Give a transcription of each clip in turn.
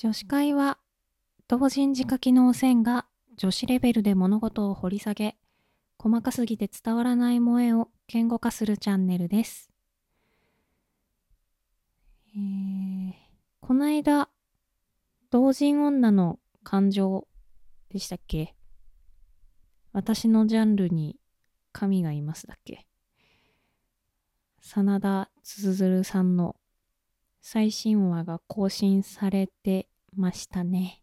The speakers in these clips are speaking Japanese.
女子会は同人字書きの汚染が女子レベルで物事を掘り下げ細かすぎて伝わらない萌えを言語化するチャンネルです。えー、こないだ同人女の感情でしたっけ？私のジャンルに神がいますだっけ？真田つづるさんの最新話が更新されてましたね。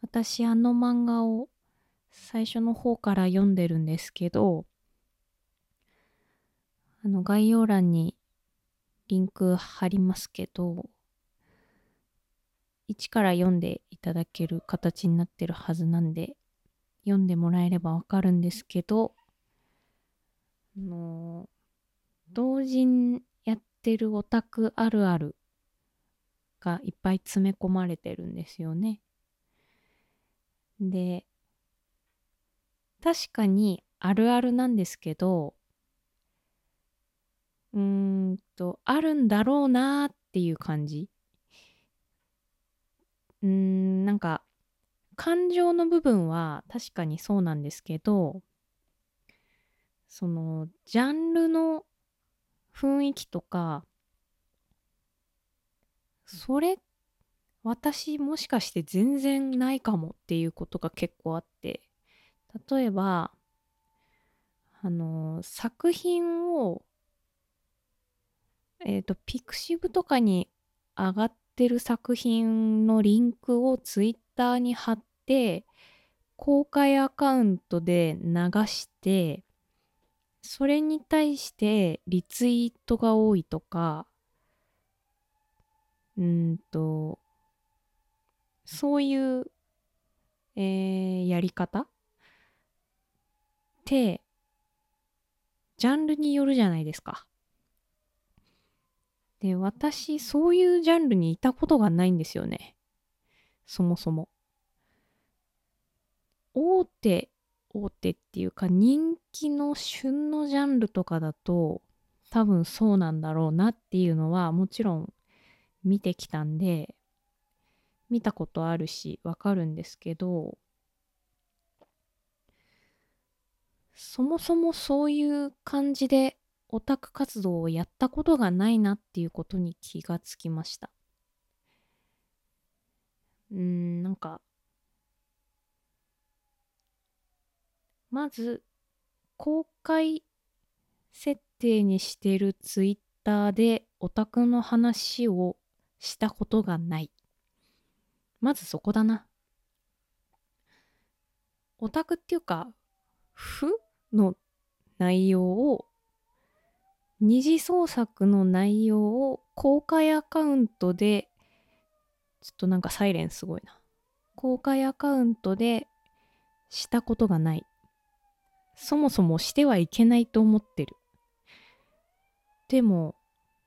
私あの漫画を最初の方から読んでるんですけど、あの概要欄にリンク貼りますけど、一から読んでいただける形になってるはずなんで、読んでもらえればわかるんですけど、あの同人ってるオタクあるあるがいっぱい詰め込まれてるんですよね。で、確かにあるあるなんですけど、うーんと、あるんだろうなーっていう感じ。うーん、なんか、感情の部分は確かにそうなんですけど、その、ジャンルの雰囲気とか、それ、私もしかして全然ないかもっていうことが結構あって、例えば、あの、作品を、えっ、と、ピクシブとかに上がってる作品のリンクをツイッターに貼って、公開アカウントで流して、それに対してリツイートが多いとか、うんと、そういう、えーやり方？って、ジャンルによるじゃないですか。で、私、そういうジャンルにいたことがないんですよね。そもそも。大手、大手っていうか人気の旬のジャンルとかだと多分そうなんだろうなっていうのはもちろん見てきたんで見たことあるしわかるんですけどそもそもそういう感じでオタク活動をやったことがないなっていうことに気がつきました。うん、なんか、まず、公開設定にしてるツイッターでオタクの話をしたことがない。まずそこだな。オタクっていうか、負の内容を、二次創作の内容を公開アカウントで、ちょっとなんかサイレンすごいな。公開アカウントでしたことがない。そもそもしてはいけないと思ってる。でも、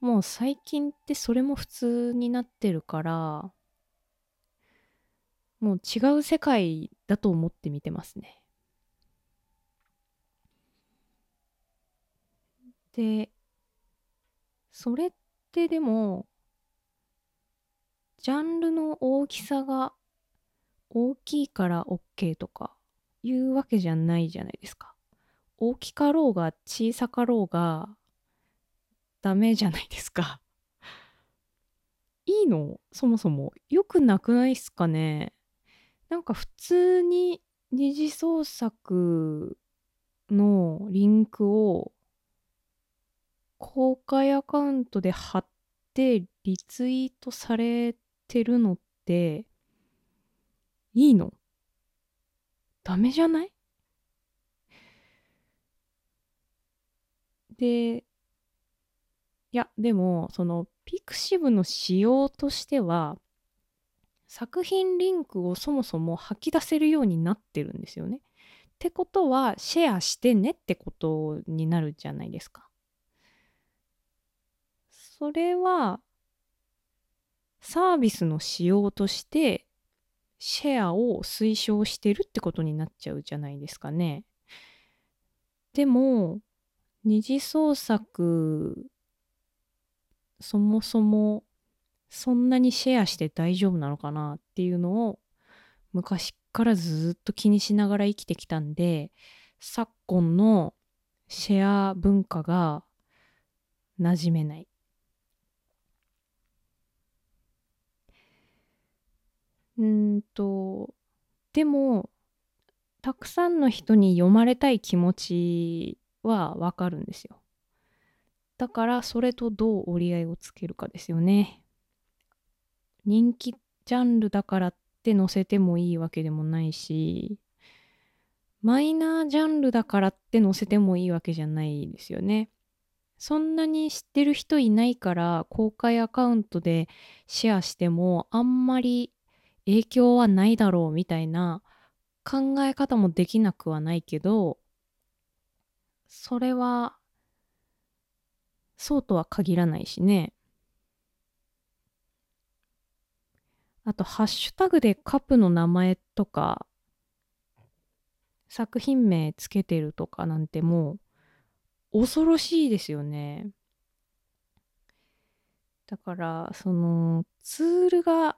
もう最近ってそれも普通になってるから、もう違う世界だと思って見てますね。で、それってでも、ジャンルの大きさが大きいから OK とかいうわけじゃないじゃないですか。大きかろうが小さかろうがダメじゃないですか。いいの？そもそも。よくなくないっすかね？なんか普通に二次創作のリンクを公開アカウントで貼ってリツイートされてるのっていいの？ダメじゃない？で、いや、でも、その、ピクシブの仕様としては、作品リンクをそもそも吐き出せるようになってるんですよね。ってことは、シェアしてねってことになるじゃないですか。それは、サービスの仕様として、シェアを推奨してるってことになっちゃうじゃないですかね。でも、二次創作、そもそもそんなにシェアして大丈夫なのかなっていうのを昔からずっと気にしながら生きてきたんで昨今のシェア文化が馴染めない。うんとでもたくさんの人に読まれたい気持ちはわかるんですよ。だからそれとどう折り合いをつけるかですよね。人気ジャンルだからって載せてもいいわけでもないしマイナージャンルだからって載せてもいいわけじゃないですよね。そんなに知ってる人いないから公開アカウントでシェアしてもあんまり影響はないだろうみたいな考え方もできなくはないけどそれはそうとは限らないしね。あとハッシュタグでカップの名前とか作品名つけてるとかなんてもう恐ろしいですよね。だからそのツールが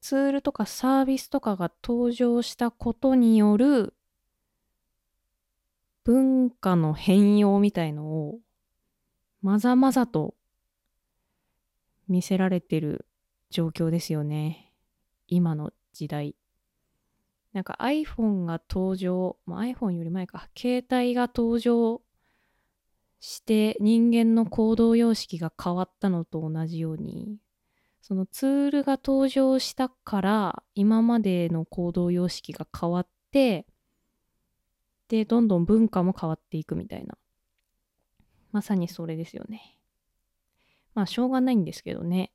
ツールとかサービスとかが登場したことによる文化の変容みたいのをまざまざと見せられてる状況ですよね。今の時代。なんか iPhone が登場、まあ、iPhone より前か。携帯が登場して人間の行動様式が変わったのと同じようにそのツールが登場したから今までの行動様式が変わってでどんどん文化も変わっていくみたいな。まさにそれですよね。まあしょうがないんですけどね。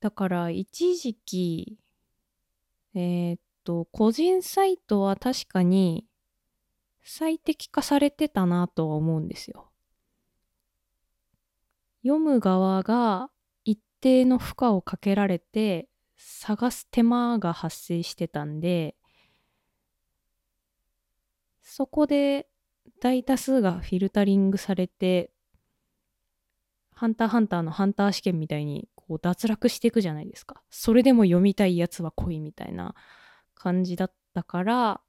だから一時期えー、っと個人サイトは確かに最適化されてたなとは思うんですよ。読む側が一定の負荷をかけられて探す手間が発生してたんでそこで大多数がフィルタリングされてハンターハンターのハンター試験みたいにこう脱落していくじゃないですかそれでも読みたいやつは来いみたいな感じだったから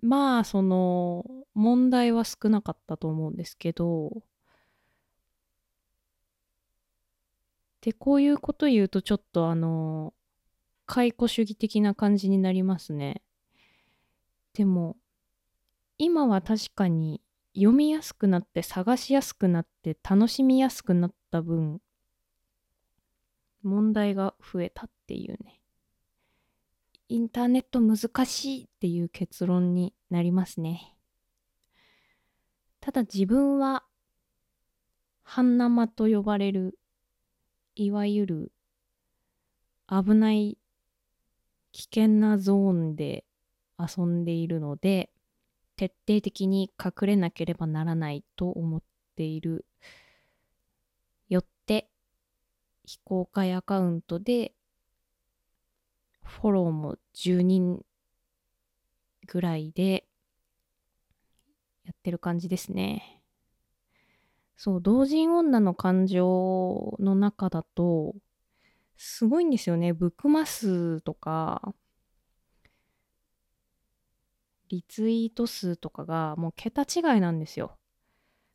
まあその問題は少なかったと思うんですけどで、こういうこと言うとちょっとあの、解雇主義的な感じになりますね。でも、今は確かに読みやすくなって探しやすくなって楽しみやすくなった分、問題が増えたっていうね。インターネット難しいっていう結論になりますね。ただ自分は、半生と呼ばれるいわゆる危ない危険なゾーンで遊んでいるので徹底的に隠れなければならないと思っているよって非公開アカウントでフォローも10人ぐらいでやってる感じですね。そう、同人女の感情の中だと、すごいんですよね。ブックマスとか、リツイート数とかがもう桁違いなんですよ。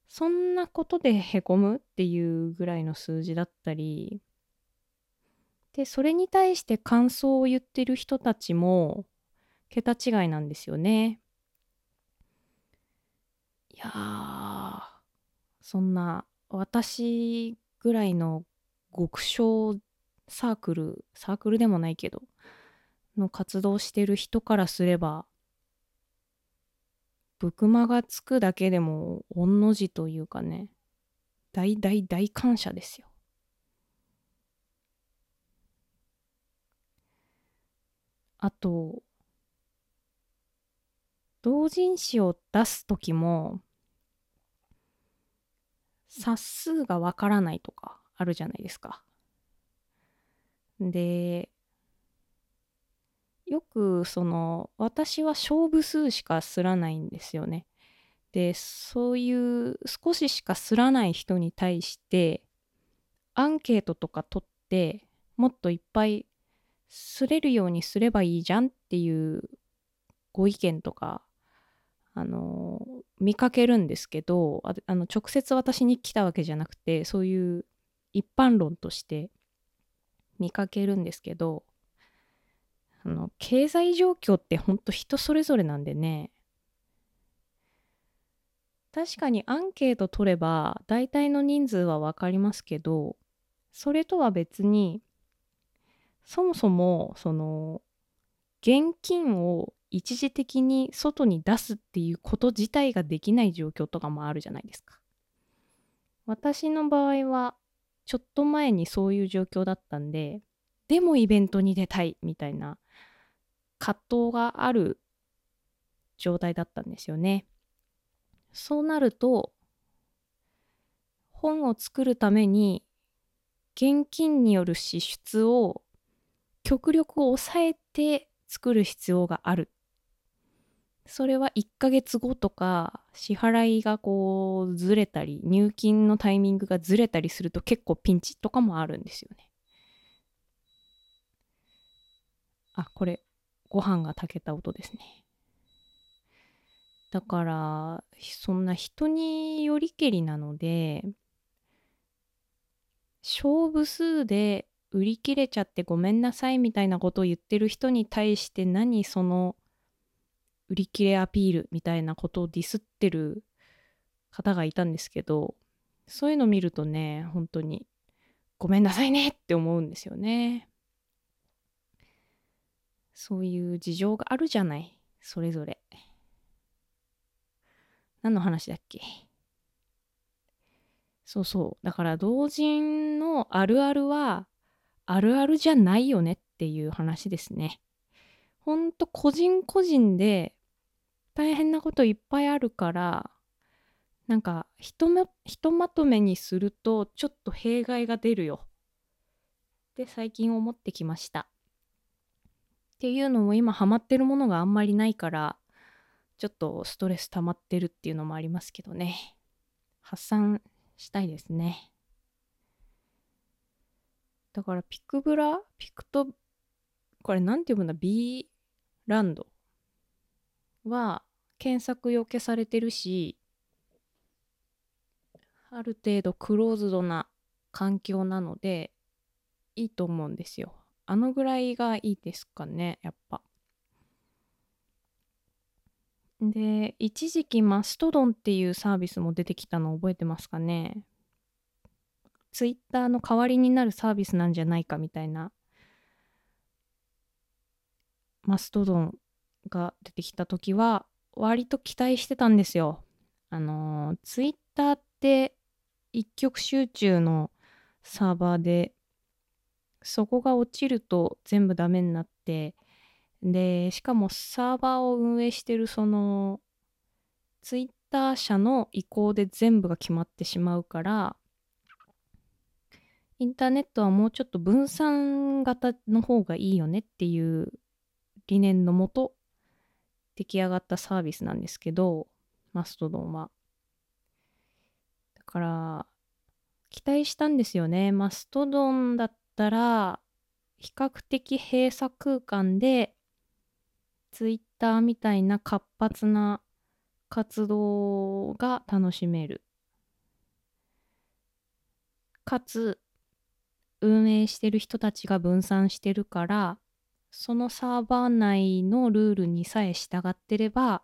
そんなことでへこむっていうぐらいの数字だったり、で、それに対して感想を言ってる人たちも桁違いなんですよね。いやー、そんな私ぐらいの極小サークルサークルでもないけどの活動してる人からすればブクマがつくだけでも御の字というかね大大大感謝ですよ。あと同人誌を出す時も冊数がわからないとかあるじゃないですか。で、よくその私は勝負数しかすらないんですよね。で、そういう少ししかすらない人に対してアンケートとか取ってもっといっぱいすれるようにすればいいじゃんっていうご意見とかあの見かけるんですけどあの直接私に来たわけじゃなくてそういう一般論として見かけるんですけどあの経済状況ってほんと人それぞれなんでね確かにアンケート取れば大体の人数は分かりますけどそれとは別にそもそもその現金を一時的に外に出すっていうこと自体ができない状況とかもあるじゃないですか。私の場合はちょっと前にそういう状況だったんででもイベントに出たいみたいな葛藤がある状態だったんですよね。そうなると本を作るために現金による支出を極力抑えて作る必要がある。それは1ヶ月後とか支払いがこうずれたり入金のタイミングがずれたりすると結構ピンチとかもあるんですよね。あ、これご飯が炊けた音ですね。だからそんな人によりけりなので勝負数で売り切れちゃってごめんなさいみたいなことを言ってる人に対して何その売り切れアピールみたいなことをディスってる方がいたんですけどそういうの見るとね本当にごめんなさいねって思うんですよねそういう事情があるじゃないそれぞれ。何の話だっけ？そうそう。だから同人のあるあるはあるあるじゃないよねっていう話ですね。ほんと個人個人で大変なこといっぱいあるからなんかひとまひとまとめにするとちょっと弊害が出るよって最近思ってきました。っていうのも今ハマってるものがあんまりないからちょっとストレス溜まってるっていうのもありますけどね。発散したいですね。だからピクブラ？ピクト？これなんて読むんだ？B ランド？は検索よけされてるしある程度クローズドな環境なのでいいと思うんですよ。あのぐらいがいいですかねやっぱ。で、一時期マストドンっていうサービスも出てきたの覚えてますかね。ツイッターの代わりになるサービスなんじゃないかみたいな。マストドンが出てきた時は割と期待してたんですよ。あのツイッターって一極集中のサーバーでそこが落ちると全部ダメになってで、しかもサーバーを運営してるそのツイッター社の意向で全部が決まってしまうから、インターネットはもうちょっと分散型の方がいいよねっていう理念のもと出来上がったサービスなんですけど、マストドンは。だから、期待したんですよね。マストドンだったら、比較的閉鎖空間でツイッターみたいな活発な活動が楽しめる。かつ、運営してる人たちが分散してるから、そのサーバー内のルールにさえ従ってれば、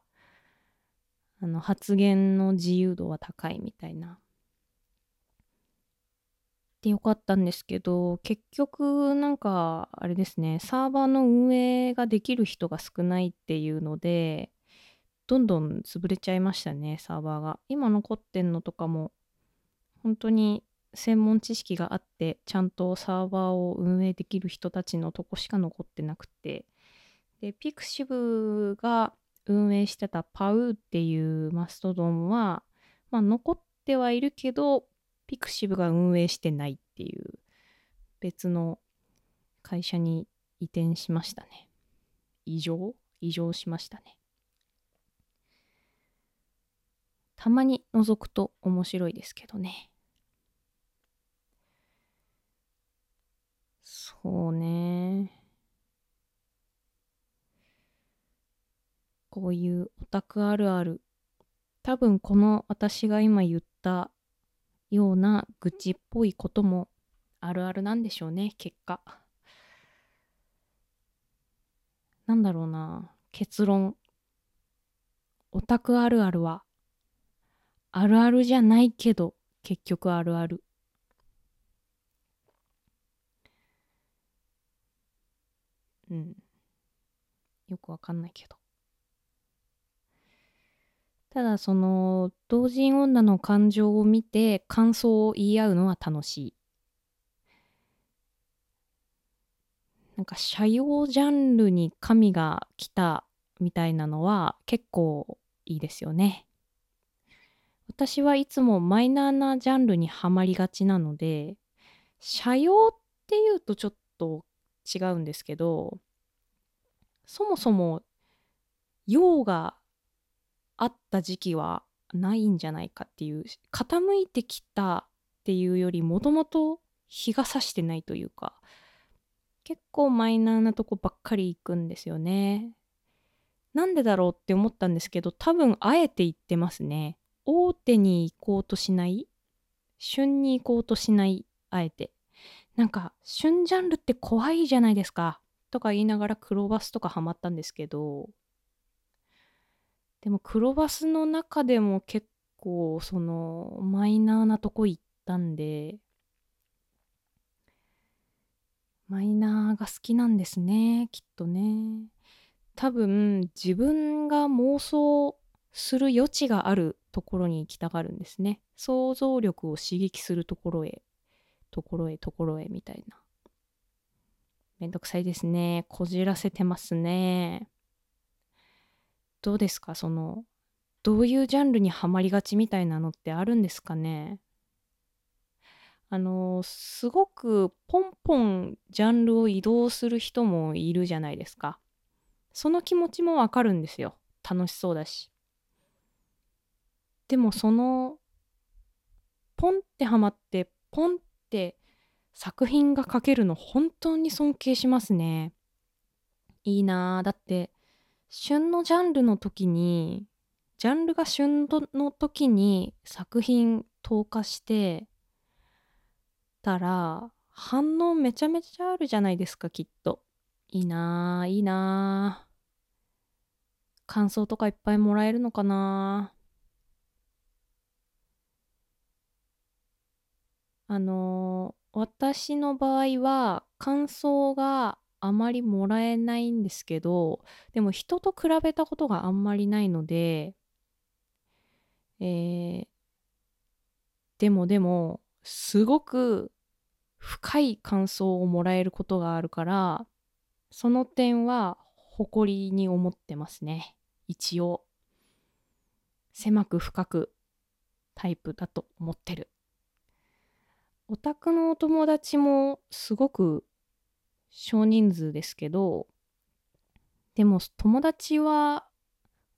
あの発言の自由度は高いみたいなてよかったんですけど結局なんかあれですねサーバーの運営ができる人が少ないっていうのでどんどん潰れちゃいましたねサーバーが。今残ってんのとかも本当に専門知識があってちゃんとサーバーを運営できる人たちのとこしか残ってなくて。でピクシブが運営してた Pawoo っていうマストドンはまあ残ってはいるけどピクシブが運営してないっていう別の会社に移転しましたね。移譲？移譲しましたね。たまに覗くと面白いですけどね。そうね。こういうオタクあるある。多分この私が今言ったような愚痴っぽいこともあるあるなんでしょうね、結果。なんだろうな。結論。オタクあるあるは、あるあるじゃないけど、結局あるある。うん。よくわかんないけど。ただその同人女の感情を見て感想を言い合うのは楽しい。なんか社用ジャンルに神が来たみたいなのは結構いいですよね。私はいつもマイナーなジャンルにはまりがちなので、社用っていうとちょっと違うんですけど、そもそも用があった時期はないんじゃないかっていう傾いてきたっていうよりもともと日が差してないというか結構マイナーなとこばっかり行くんですよね。なんでだろうって思ったんですけど多分あえて言ってますね。大手に行こうとしない旬に行こうとしないあえて。なんか旬ジャンルって怖いじゃないですかとか言いながら黒バスとかハマったんですけどでも黒バスの中でも結構そのマイナーなとこ行ったんでマイナーが好きなんですねきっとね。多分自分が妄想する余地があるところに行きたがるんですね。想像力を刺激するところへところへところへみたいな。めんどくさいですね。こじらせてますね。どうですか？そのどういうジャンルにはまりがちみたいなのってあるんですかね？あのすごくポンポンジャンルを移動する人もいるじゃないですか。その気持ちもわかるんですよ。楽しそうだし。でもそのポンってはまってポンって作品が描けるの本当に尊敬しますね。いいなあだって旬のジャンルの時にジャンルが旬の時に作品投下してたら反応めちゃめちゃあるじゃないですかきっと。いいなあいいなあ感想とかいっぱいもらえるのかなあのー、私の場合は感想があまりもらえないんですけどでも人と比べたことがあんまりないのでえー、でもでもすごく深い感想をもらえることがあるからその点は誇りに思ってますね。一応。狭く深くタイプだと思ってる。オタクのお友達もすごく少人数ですけどでも友達は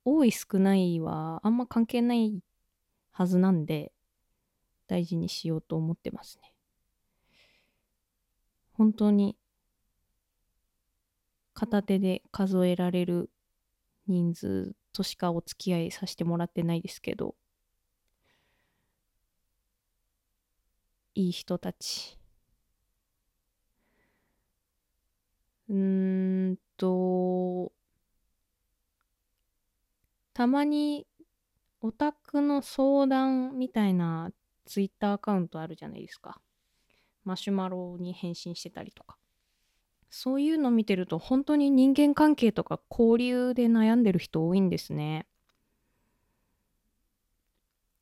多い少ないはあんま関係ないはずなんで大事にしようと思ってますね。本当に片手で数えられる人数としかお付き合いさせてもらってないですけどいい人たち。うーんと、たまにオタクの相談みたいなツイッターアカウントあるじゃないですか。マシュマロに返信してたりとか。そういうの見てると本当に人間関係とか交流で悩んでる人多いんですね。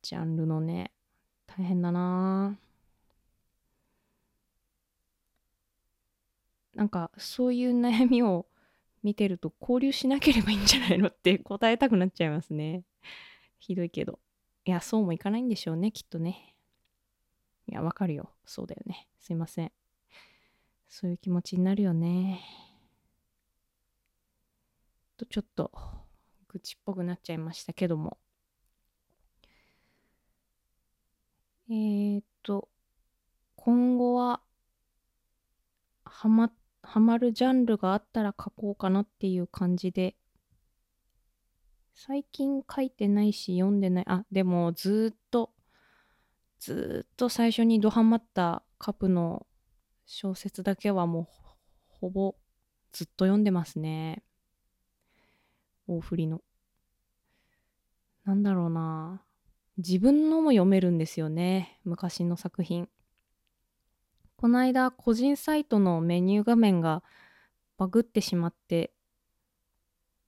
ジャンルのね、大変だなぁ。なんかそういう悩みを見てると交流しなければいいんじゃないのって 答えたくなっちゃいますね。ひどいけど。いや、そうもいかないんでしょうね、きっとね。いや、わかるよ。そうだよね。すいません。そういう気持ちになるよね。と、ちょっと、愚痴っぽくなっちゃいましたけども。えー、っと、今後ははまはまるジャンルがあったら書こうかなっていう感じで。最近書いてないし読んでない。あでもずっとずっと最初にドハマったカプの小説だけはもうほぼずっと読んでますね。大振りの。なんだろうな。自分のも読めるんですよね。昔の作品。この間個人サイトのメニュー画面がバグってしまって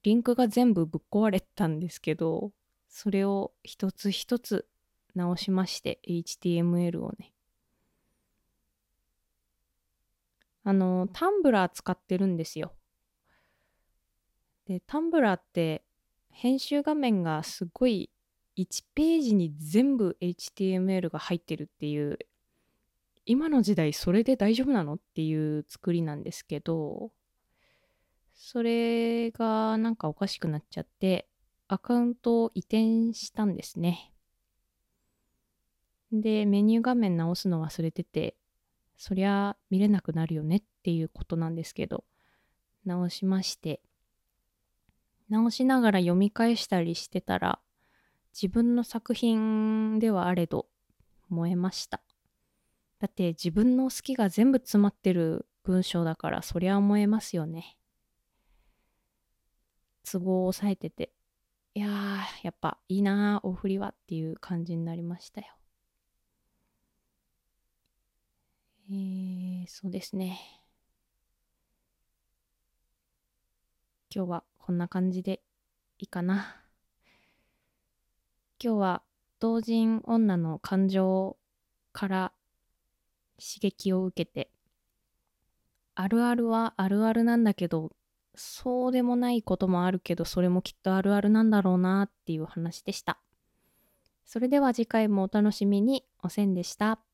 リンクが全部ぶっ壊れたんですけどそれを一つ一つ直しまして HTML をね。あのタンブラー使ってるんですよ。でタンブラーって編集画面がすごい1ページに全部 HTML が入ってるっていう今の時代それで大丈夫なの？っていう作りなんですけどそれがなんかおかしくなっちゃってアカウントを移転したんですね。でメニュー画面直すの忘れててそりゃ見れなくなるよねっていうことなんですけど直しまして直しながら読み返したりしてたら自分の作品ではあれど燃えました。だって自分の好きが全部詰まってる文章だからそりゃ思えますよね。都合を抑えてて、いやー、やっぱいいなー、お振りはっていう感じになりましたよ。えー、そうですね。今日はこんな感じでいいかな。今日は同人女の感情から刺激を受けて。あるあるはあるあるなんだけどそうでもないこともあるけどそれもきっとあるあるなんだろうなっていう話でした。それでは次回もお楽しみに。おせんでした。